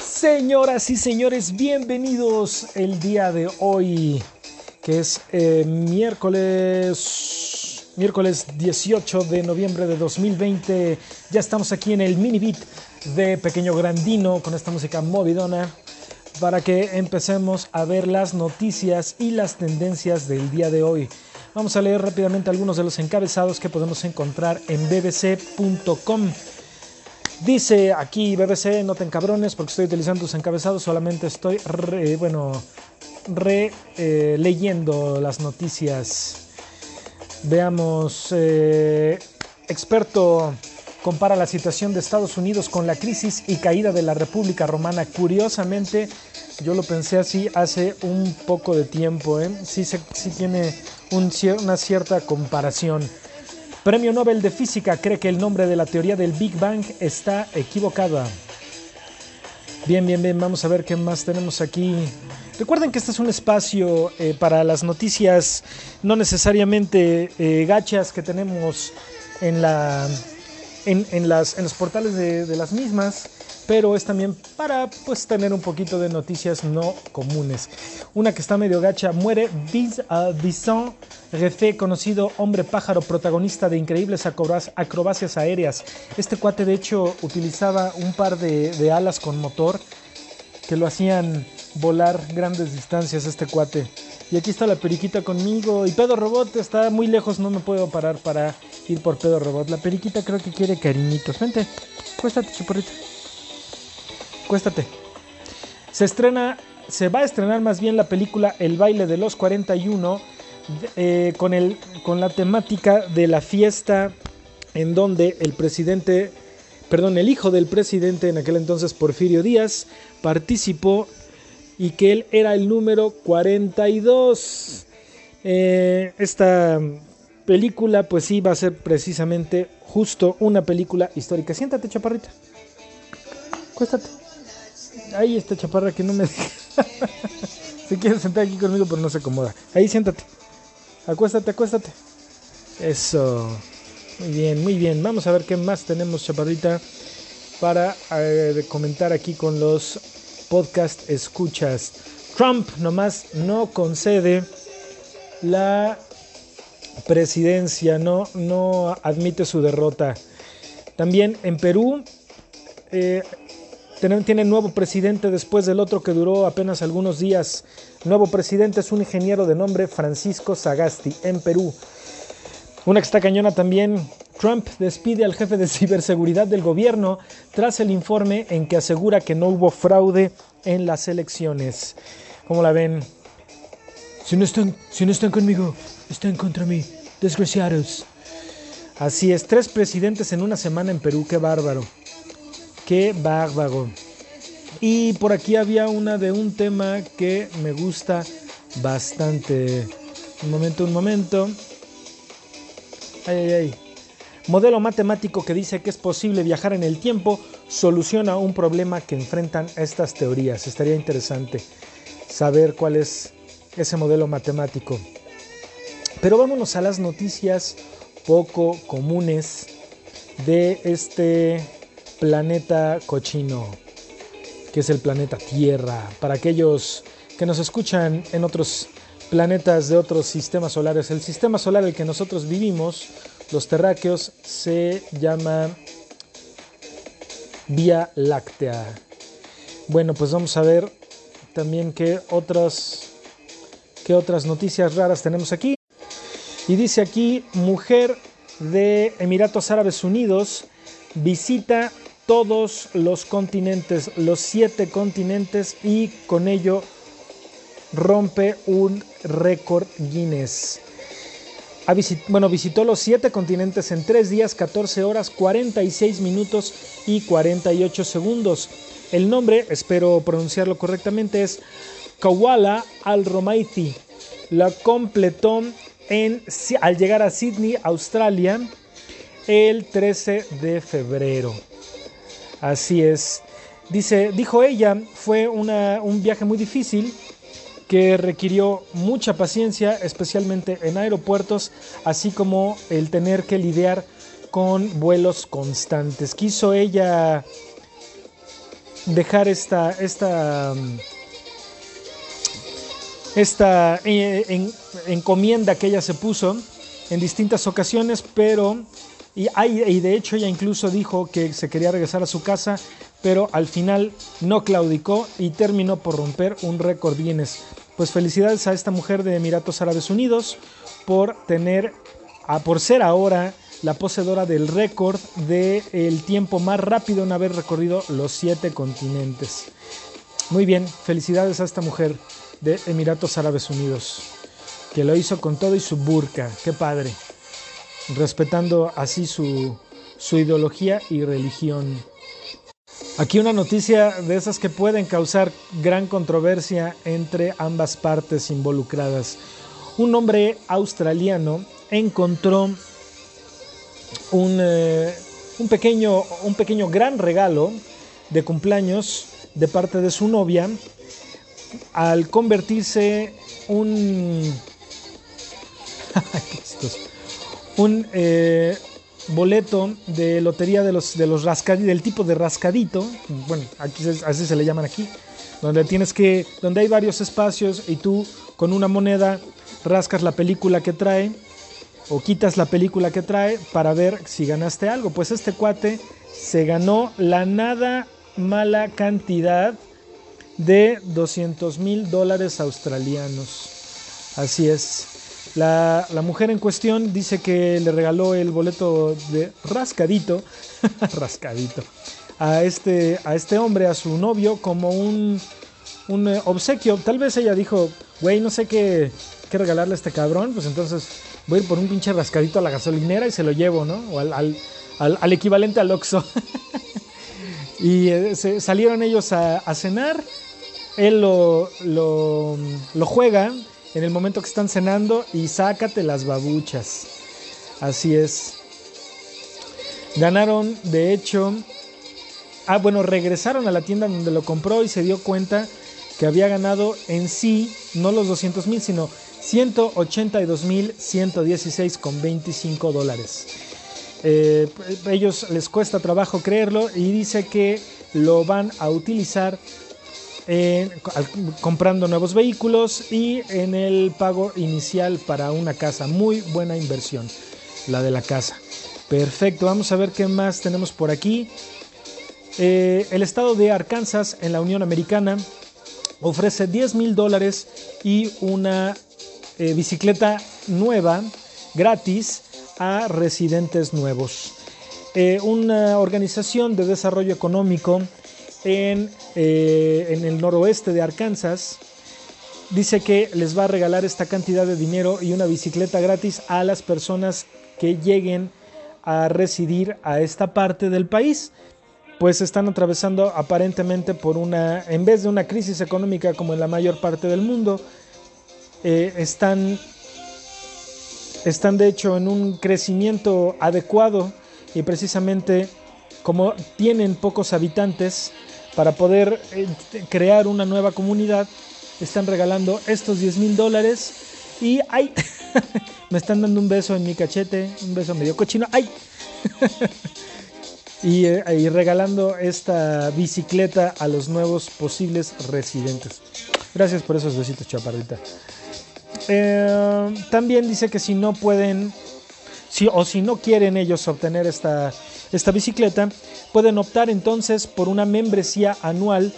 Señoras y señores, bienvenidos el día de hoy, que es eh, miércoles, miércoles 18 de noviembre de 2020. Ya estamos aquí en el mini beat de Pequeño Grandino con esta música movidona para que empecemos a ver las noticias y las tendencias del día de hoy. Vamos a leer rápidamente algunos de los encabezados que podemos encontrar en bbc.com. Dice aquí BBC, no te encabrones porque estoy utilizando tus encabezados, solamente estoy, bueno, re eh, leyendo las noticias. Veamos, eh, experto compara la situación de Estados Unidos con la crisis y caída de la República Romana. Curiosamente, yo lo pensé así hace un poco de tiempo, ¿eh? sí, sí tiene una cierta comparación. Premio Nobel de Física cree que el nombre de la teoría del Big Bang está equivocada. Bien, bien, bien, vamos a ver qué más tenemos aquí. Recuerden que este es un espacio eh, para las noticias no necesariamente eh, gachas que tenemos en, la, en, las, en los portales de, las mismas, pero es también para pues tener un poquito de noticias no comunes. Una que está medio gacha, muere Vincent Refé, conocido hombre pájaro, protagonista de increíbles acrobacias aéreas. Este cuate de hecho utilizaba un par de, alas con motor que lo hacían volar grandes distancias este cuate. Y aquí está la periquita conmigo. Y Pedo Robot está muy lejos, no me puedo parar para ir por Pedo Robot. La periquita creo que quiere cariñitos. Vente, cuéstate, chaparrita. Cuéstate. Se estrena, se va a estrenar más bien la película El baile de los 41 eh, con, el, con la temática de la fiesta en donde el presidente, perdón, el hijo del presidente en aquel entonces Porfirio Díaz participó y que él era el número 42. Eh, esta película pues sí va a ser precisamente justo una película histórica. Siéntate, chaparrita. Cuéstate. Ahí está chaparra que no me deja. Se quiere sentar aquí conmigo, pero no se acomoda. Ahí siéntate. Acuéstate, acuéstate. Eso. Muy bien, muy bien. Vamos a ver qué más tenemos, chaparrita, para eh, comentar aquí con los podcast escuchas. Trump nomás no concede la presidencia, no, no admite su derrota. También en Perú eh, tiene nuevo presidente después del otro que duró apenas algunos días. nuevo presidente es un ingeniero de nombre Francisco Sagasti en Perú. Una que está cañona también. Trump despide al jefe de ciberseguridad del gobierno tras el informe en que asegura que no hubo fraude en las elecciones. ¿Cómo la ven? Si no están, si no están conmigo, están contra mí. Desgraciados. Así es, tres presidentes en una semana en Perú, qué bárbaro. Qué bárbaro. Y por aquí había una de un tema que me gusta bastante. Un momento, un momento. Ay, ay, ay. Modelo matemático que dice que es posible viajar en el tiempo soluciona un problema que enfrentan estas teorías. Estaría interesante saber cuál es ese modelo matemático. Pero vámonos a las noticias poco comunes de este planeta cochino, que es el planeta Tierra. Para aquellos que nos escuchan en otros planetas de otros sistemas solares, el sistema solar el que nosotros vivimos, los terráqueos, se llama Vía Láctea. Bueno, pues vamos a ver también qué otras, qué otras noticias raras tenemos aquí. Y dice aquí, mujer de Emiratos Árabes Unidos visita todos los continentes, los siete continentes y con ello rompe un récord Guinness. Bueno, visitó los siete continentes en tres días, 14 horas, 46 minutos y 48 segundos. El nombre, espero pronunciarlo correctamente, es Kawala al-Romaiti. La completó en, al llegar a Sydney, Australia, el 13 de febrero. Así es. Dice, dijo ella, fue un viaje muy difícil que requirió mucha paciencia, especialmente en aeropuertos, así como el tener que lidiar con vuelos constantes. Quiso ella dejar esta, esta, esta eh, encomienda que ella se puso en distintas ocasiones, pero y, y de hecho ella incluso dijo que se quería regresar a su casa, pero al final no claudicó y terminó por romper un récord Guinness. Pues felicidades a esta mujer de Emiratos Árabes Unidos por tener, por ser ahora la poseedora del récord del el tiempo más rápido en haber recorrido los siete continentes. Muy bien, felicidades a esta mujer de Emiratos Árabes Unidos, que lo hizo con todo y su burka, qué padre respetando así su, ideología y religión. Aquí una noticia de esas que pueden causar gran controversia entre ambas partes involucradas. Un hombre australiano encontró un, eh, un, pequeño, un pequeño gran regalo de cumpleaños de parte de su novia al convertirse un... un eh, boleto de lotería de los, de los del tipo de rascadito, bueno, aquí así se le llaman aquí, donde tienes que, donde hay varios espacios y tú con una moneda rascas la película que trae o quitas la película que trae para ver si ganaste algo. Pues este cuate se ganó la nada mala cantidad de 200 mil dólares australianos. Así es. La, mujer en cuestión dice que le regaló el boleto de rascadito, rascadito, a este, a este hombre, a su novio, como un, un eh, obsequio. Tal vez ella dijo, güey, no sé qué, qué, regalarle a este cabrón, pues entonces voy a ir por un pinche rascadito a la gasolinera y se lo llevo, ¿no? O al, al, equivalente al Oxxo. y eh, salieron ellos a, a cenar, él lo, lo, lo juega en el momento que están cenando y sácate las babuchas. Así es. Ganaron, de hecho, ah, bueno, regresaron a la tienda donde lo compró y se dio cuenta que había ganado en sí, no los 200 mil, sino 182 mil 116 con 25 dólares. Eh, ellos les cuesta trabajo creerlo y dice que lo van a utilizar comprando nuevos vehículos y en el pago inicial para una casa. Muy buena inversión, la de la casa. Perfecto, vamos a ver qué más tenemos por aquí. Eh, el estado de Arkansas en la Unión Americana ofrece 10 mil dólares y una eh, bicicleta nueva gratis a residentes nuevos. Eh, una organización de desarrollo económico eh, en, el noroeste de Arkansas, dice que les va a regalar esta cantidad de dinero y una bicicleta gratis a las personas que lleguen a residir a esta parte del país. Pues están atravesando aparentemente por una, en vez de una crisis económica como en la mayor parte del mundo, eh, están, están de hecho en un crecimiento adecuado y precisamente como tienen pocos habitantes, para poder eh, crear una nueva comunidad, están regalando estos 10 mil dólares y ¡ay! me están dando un beso en mi cachete, un beso medio cochino, ¡ay! Eh, y, regalando esta bicicleta a los nuevos posibles residentes. Gracias por esos besitos, chaparrita. Eh, también dice que si no pueden, si, o si no quieren ellos obtener esta esta bicicleta, pueden optar entonces por una membresía anual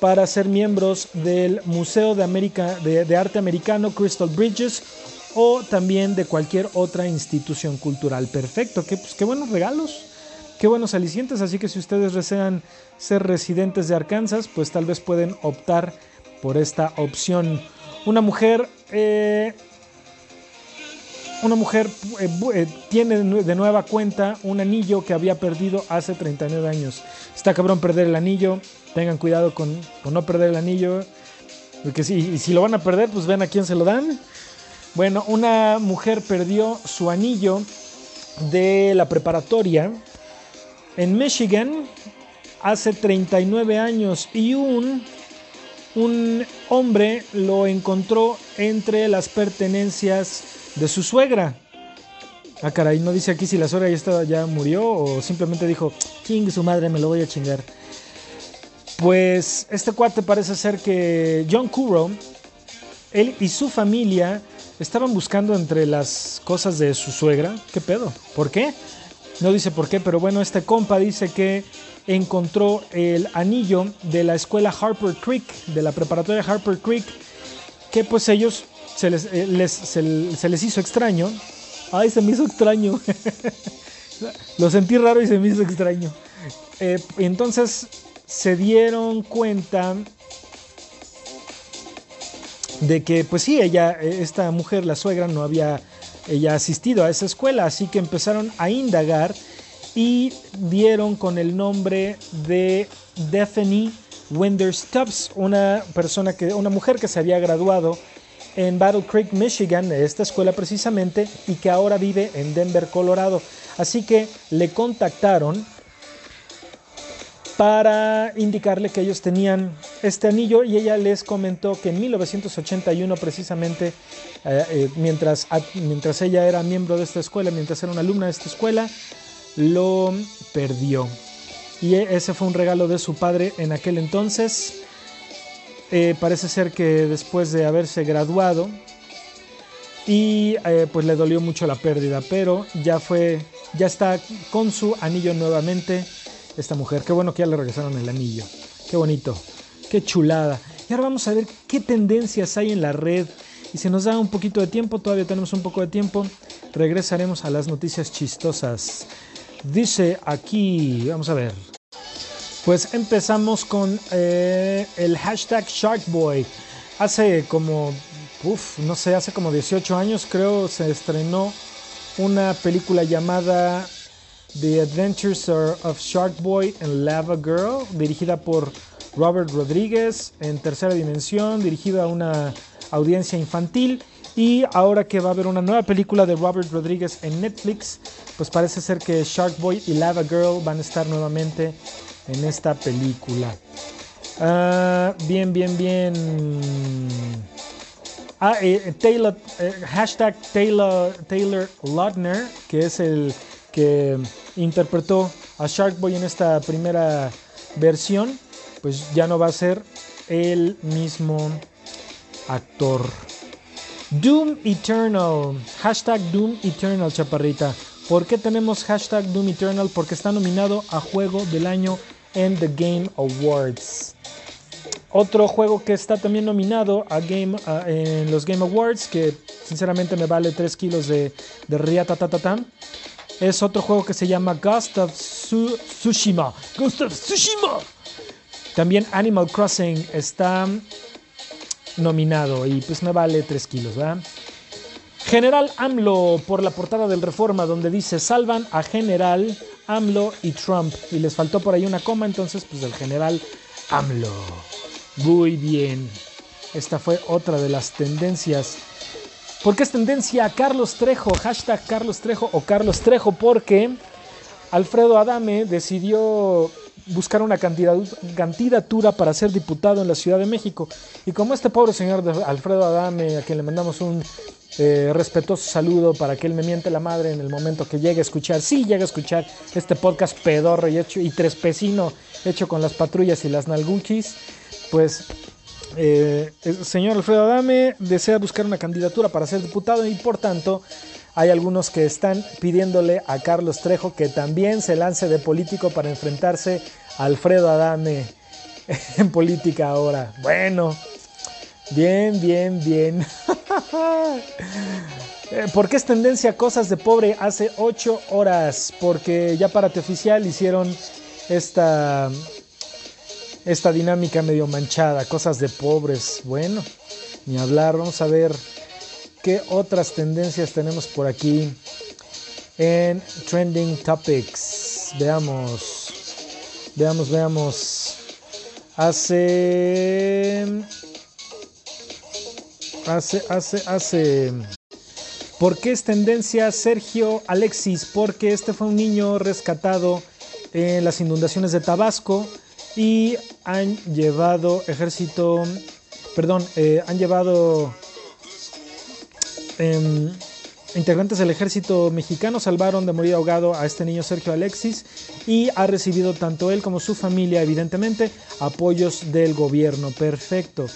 para ser miembros del Museo de, Arte Americano Crystal Bridges o también de cualquier otra institución cultural. Perfecto, qué, pues, qué buenos regalos, qué buenos alicientes. Así que si ustedes desean ser residentes de Arkansas, pues tal vez pueden optar por esta opción. Una mujer eh, una mujer eh, eh, tiene de nueva cuenta un anillo que había perdido hace 39 años. Está cabrón perder el anillo. Tengan cuidado con, no perder el anillo. Porque si, si lo van a perder, pues ven a quién se lo dan. Bueno, una mujer perdió su anillo de la preparatoria en Michigan hace 39 años y un, un hombre lo encontró entre las pertenencias de su suegra. Ah, caray, no dice aquí si la suegra ya, ya murió o simplemente dijo, ching, su madre, me lo voy a chingar. Pues este cuate parece ser que John Curro, él y su familia estaban buscando entre las cosas de su suegra. ¿Qué pedo? ¿Por qué? No dice por qué, pero bueno, este compa dice que encontró el anillo de la escuela Harper Creek, de la preparatoria Harper Creek, que pues ellos se les, eh, se, les hizo extraño. Ay, se me hizo extraño. Lo sentí raro y se me hizo extraño. Eh, entonces se dieron cuenta de que, pues sí, ella, esta mujer, la suegra, no había ella asistido a esa escuela, así que empezaron a indagar y dieron con el nombre de Daphne Winder Stubbs, una persona que, una mujer que se había graduado en Battle Creek, Michigan, de esta escuela precisamente, y que ahora vive en Denver, Colorado. Así que le contactaron para indicarle que ellos tenían este anillo y ella les comentó que en 1981 precisamente, eh, eh, mientras, mientras ella era miembro de esta escuela, mientras era una alumna de esta escuela, lo perdió. Y ese fue un regalo de su padre en aquel entonces. Eh, parece ser que después de haberse graduado y pues le dolió mucho la pérdida, pero ya fue, ya está con su anillo nuevamente esta mujer. Qué bueno que ya le regresaron el anillo. Qué bonito. Qué chulada. Y ahora vamos a ver qué tendencias hay en la red. Y si nos da un poquito de tiempo, todavía tenemos un poco de tiempo, regresaremos a las noticias chistosas. Dice aquí, vamos a ver. Pues empezamos con eh, el hashtag Sharkboy. Hace como, uff, no sé, hace como 18 años creo se estrenó una película llamada The Adventures of Shark Boy and Lava Girl, dirigida por Robert Rodríguez en tercera dimensión, dirigida a una audiencia infantil. Y ahora que va a haber una nueva película de Robert Rodríguez en Netflix, pues parece ser que Shark Boy y Lava Girl van a estar nuevamente en esta película. Ah, bien, bien, bien. Ah, eh, Taylor, eh, hashtag Taylor, Taylor Lautner, que es el que interpretó a Sharkboy en esta primera versión, pues ya no va a ser el mismo actor. Doom Eternal, hashtag Doom Eternal, chaparrita. ¿Por qué tenemos hashtag Doom Eternal? Porque está nominado a Juego del Año en The Game Awards. Otro juego que está también nominado a Game, en los Game Awards, que sinceramente me vale 3 kilos de, de riatatatatán, es otro juego que se llama Ghost of Tsushima. Ghost of Tsushima. También Animal Crossing está nominado y pues me vale 3 kilos, ¿verdad? General AMLO por la portada del Reforma donde dice salvan a General AMLO y Trump y les faltó por ahí una coma, entonces pues el General AMLO. Muy bien. Esta fue otra de las tendencias porque es tendencia Carlos Trejo, hashtag Carlos Trejo o Carlos Trejo, porque Alfredo Adame decidió buscar una candidatura para ser diputado en la Ciudad de México. Y como este pobre señor de Alfredo Adame, a quien le mandamos un eh, respetuoso saludo para que él me miente la madre en el momento que llegue a escuchar, sí llega a escuchar este podcast pedorro y, hecho, y trespecino hecho con las patrullas y las nalguchis, pues eh, el señor Alfredo Adame desea buscar una candidatura para ser diputado y por tanto hay algunos que están pidiéndole a Carlos Trejo que también se lance de político para enfrentarse a Alfredo Adame en política ahora. Bueno, bien, bien, bien. Eh, ¿Por qué es tendencia cosas de pobre hace 8 horas? Porque ya para oficial hicieron esta esta dinámica medio manchada, cosas de pobres. Bueno, ni hablar, vamos a ver qué otras tendencias tenemos por aquí en Trending Topics. Veamos, veamos, veamos. Hace, hace, hace, hace. ¿Por qué es tendencia Sergio Alexis? Porque este fue un niño rescatado en las inundaciones de Tabasco y han llevado ejército, perdón, eh, han llevado em, integrantes del ejército mexicano salvaron de morir ahogado a este niño Sergio Alexis y ha recibido tanto él como su familia, evidentemente, apoyos del gobierno. Perfecto.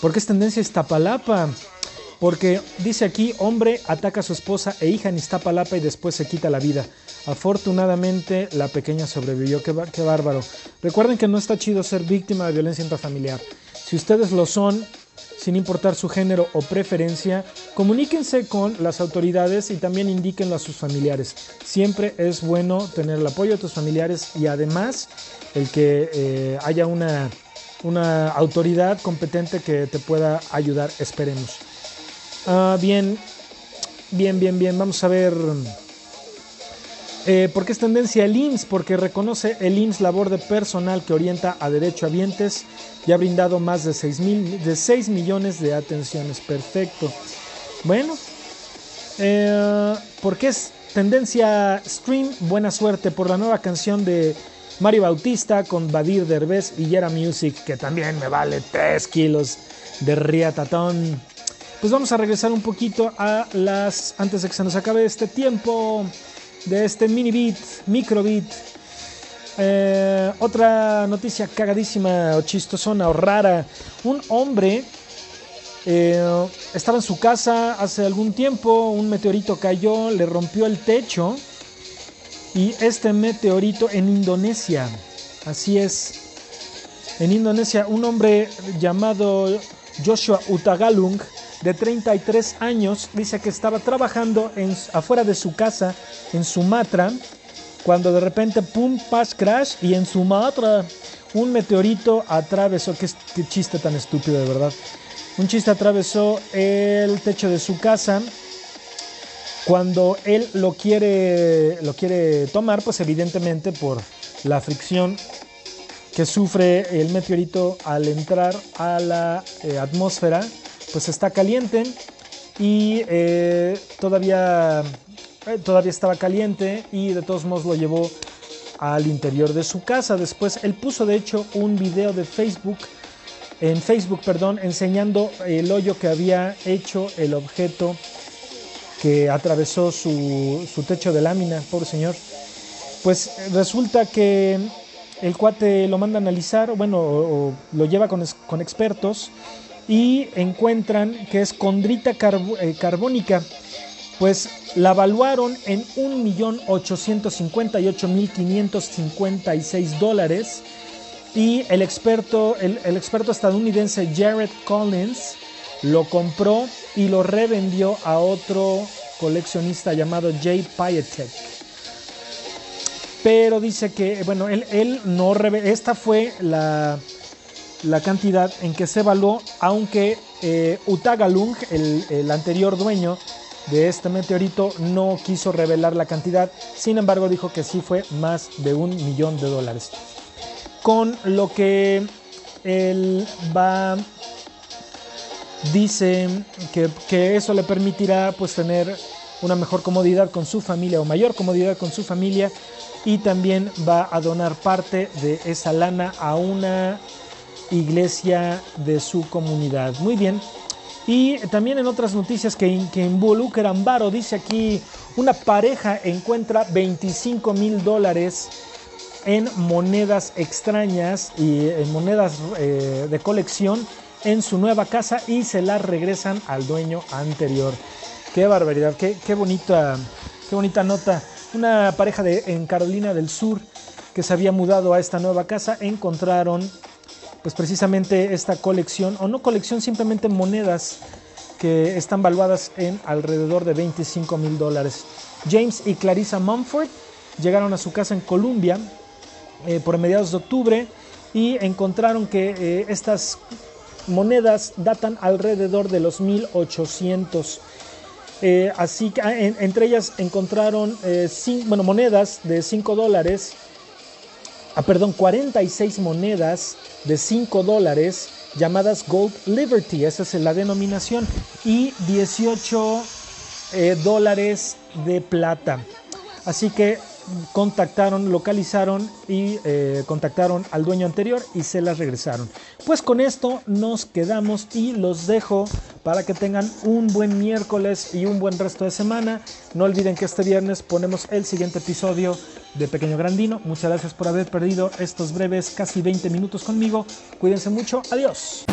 ¿Por qué es tendencia Iztapalapa? Porque dice aquí, hombre ataca a su esposa e hija en Iztapalapa y después se quita la vida. Afortunadamente la pequeña sobrevivió, qué, qué bárbaro. Recuerden que no está chido ser víctima de violencia intrafamiliar. Si ustedes lo son, sin importar su género o preferencia, comuníquense con las autoridades y también indíquenlo a sus familiares. Siempre es bueno tener el apoyo de tus familiares y además el que eh, haya una, una autoridad competente que te pueda ayudar, esperemos. Ah, bien, bien, bien, bien. Vamos a ver. Eh, ¿Por qué es tendencia el IMSS? Porque reconoce el IMSS labor de personal que orienta a derecho habientes y ha brindado más de 6, mil, de 6 millones de atenciones. Perfecto. Bueno, eh, ¿por qué es tendencia stream? Buena suerte por la nueva canción de Mario Bautista con Badir Derbez y Yera Music, que también me vale 3 kilos de riatatón. Pues vamos a regresar un poquito a las, antes de que se nos acabe este tiempo, de este mini beat, micro beat. Eh, otra noticia cagadísima o chistosona o rara. Un hombre eh, estaba en su casa hace algún tiempo, un meteorito cayó, le rompió el techo y este meteorito en Indonesia, así es, en Indonesia un hombre llamado Joshua Utagalung de 33 años, dice que estaba trabajando en, afuera de su casa en Sumatra, cuando de repente, pum, pas crash, y en Sumatra un meteorito atravesó, qué, chiste tan estúpido de verdad, un chiste atravesó el techo de su casa. Cuando él lo quiere, lo quiere tomar, pues evidentemente por la fricción que sufre el meteorito al entrar a la eh, atmósfera, pues está caliente y eh, todavía, eh, todavía estaba caliente y de todos modos lo llevó al interior de su casa. Después él puso de hecho un video de Facebook, en Facebook, perdón, enseñando el hoyo que había hecho el objeto que atravesó su, su techo de lámina, pobre señor. Pues resulta que el cuate lo manda a analizar, bueno, o, lo lleva con, con expertos y encuentran que es condrita eh, carbónica. Pues la evaluaron en 1.858.556 dólares y el experto, el, experto estadounidense Jared Collins lo compró y lo revendió a otro coleccionista llamado Jay Pietek. Pero dice que, bueno, él, él no esta fue la, la cantidad en que se evaluó, aunque eh, Utagalung, el, anterior dueño de este meteorito, no quiso revelar la cantidad, sin embargo dijo que sí fue más de un millón de dólares. Con lo que él va, dice que, que eso le permitirá pues tener una mejor comodidad con su familia o mayor comodidad con su familia y también va a donar parte de esa lana a una iglesia de su comunidad. Muy bien. Y también en otras noticias que, que involucran varo, dice aquí, una pareja encuentra 25 mil dólares en monedas extrañas y en monedas eh, de colección en su nueva casa y se las regresan al dueño anterior. Qué barbaridad, qué, qué bonita, qué bonita nota. Una pareja de, en Carolina del Sur que se había mudado a esta nueva casa encontraron pues precisamente esta colección, o no colección, simplemente monedas que están valuadas en alrededor de 25 mil dólares. James y Clarissa Mumford llegaron a su casa en Columbia eh, por mediados de octubre y encontraron que eh, estas monedas datan alrededor de los 1800. Eh, así que ah, entre ellas encontraron bueno, monedas de 5 dólares, ah, perdón, 46 monedas de 5 dólares llamadas Gold Liberty, esa es la denominación, y 18 eh, dólares de plata. Así que contactaron, localizaron y eh, contactaron al dueño anterior y se las regresaron. Pues con esto nos quedamos y los dejo para que tengan un buen miércoles y un buen resto de semana. No olviden que este viernes ponemos el siguiente episodio de Pequeño Grandino. Muchas gracias por haber perdido estos breves casi 20 minutos conmigo. Cuídense mucho. Adiós.